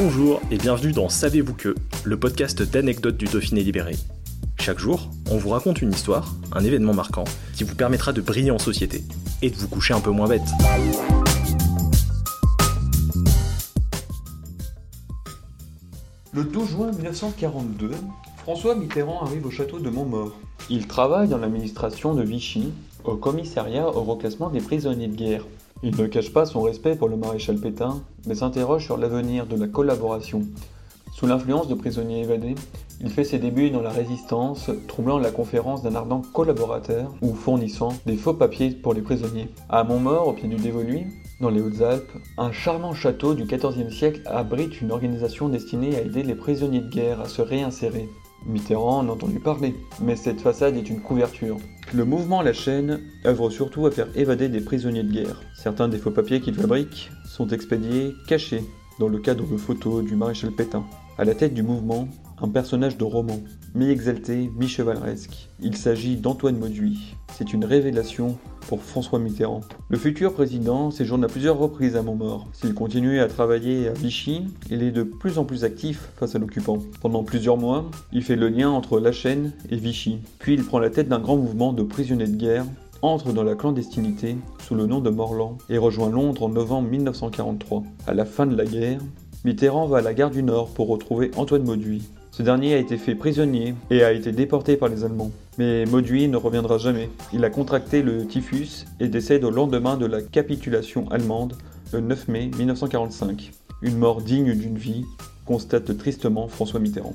Bonjour et bienvenue dans Savez-vous que, le podcast d'anecdotes du Dauphiné libéré. Chaque jour, on vous raconte une histoire, un événement marquant, qui vous permettra de briller en société et de vous coucher un peu moins bête. Le 12 juin 1942, François Mitterrand arrive au château de Montmort. Il travaille dans l'administration de Vichy, au commissariat au reclassement des prisonniers de guerre. Il ne cache pas son respect pour le maréchal Pétain, mais s'interroge sur l'avenir de la collaboration. Sous l'influence de prisonniers évadés, il fait ses débuts dans la résistance, troublant la conférence d'un ardent collaborateur ou fournissant des faux papiers pour les prisonniers. À Montmort, au pied du Dévolu, dans les Hautes-Alpes, un charmant château du XIVe siècle abrite une organisation destinée à aider les prisonniers de guerre à se réinsérer. Mitterrand en a entendu parler, mais cette façade est une couverture. Le mouvement La Chaîne œuvre surtout à faire évader des prisonniers de guerre. Certains des faux papiers qu'il fabrique sont expédiés cachés dans le cadre de photos du maréchal Pétain. À la tête du mouvement, un personnage de roman, mi-exalté, mi-chevaleresque. Il s'agit d'Antoine Mauduit. C'est une révélation pour François Mitterrand. Le futur président séjourne à plusieurs reprises à Montmort. S'il continue à travailler à Vichy, il est de plus en plus actif face à l'occupant. Pendant plusieurs mois, il fait le lien entre La Chaîne et Vichy. Puis il prend la tête d'un grand mouvement de prisonniers de guerre entre dans la clandestinité sous le nom de Morland et rejoint Londres en novembre 1943. À la fin de la guerre, Mitterrand va à la gare du Nord pour retrouver Antoine Mauduit. Ce dernier a été fait prisonnier et a été déporté par les Allemands. Mais Mauduit ne reviendra jamais. Il a contracté le typhus et décède au lendemain de la capitulation allemande le 9 mai 1945. Une mort digne d'une vie, constate tristement François Mitterrand.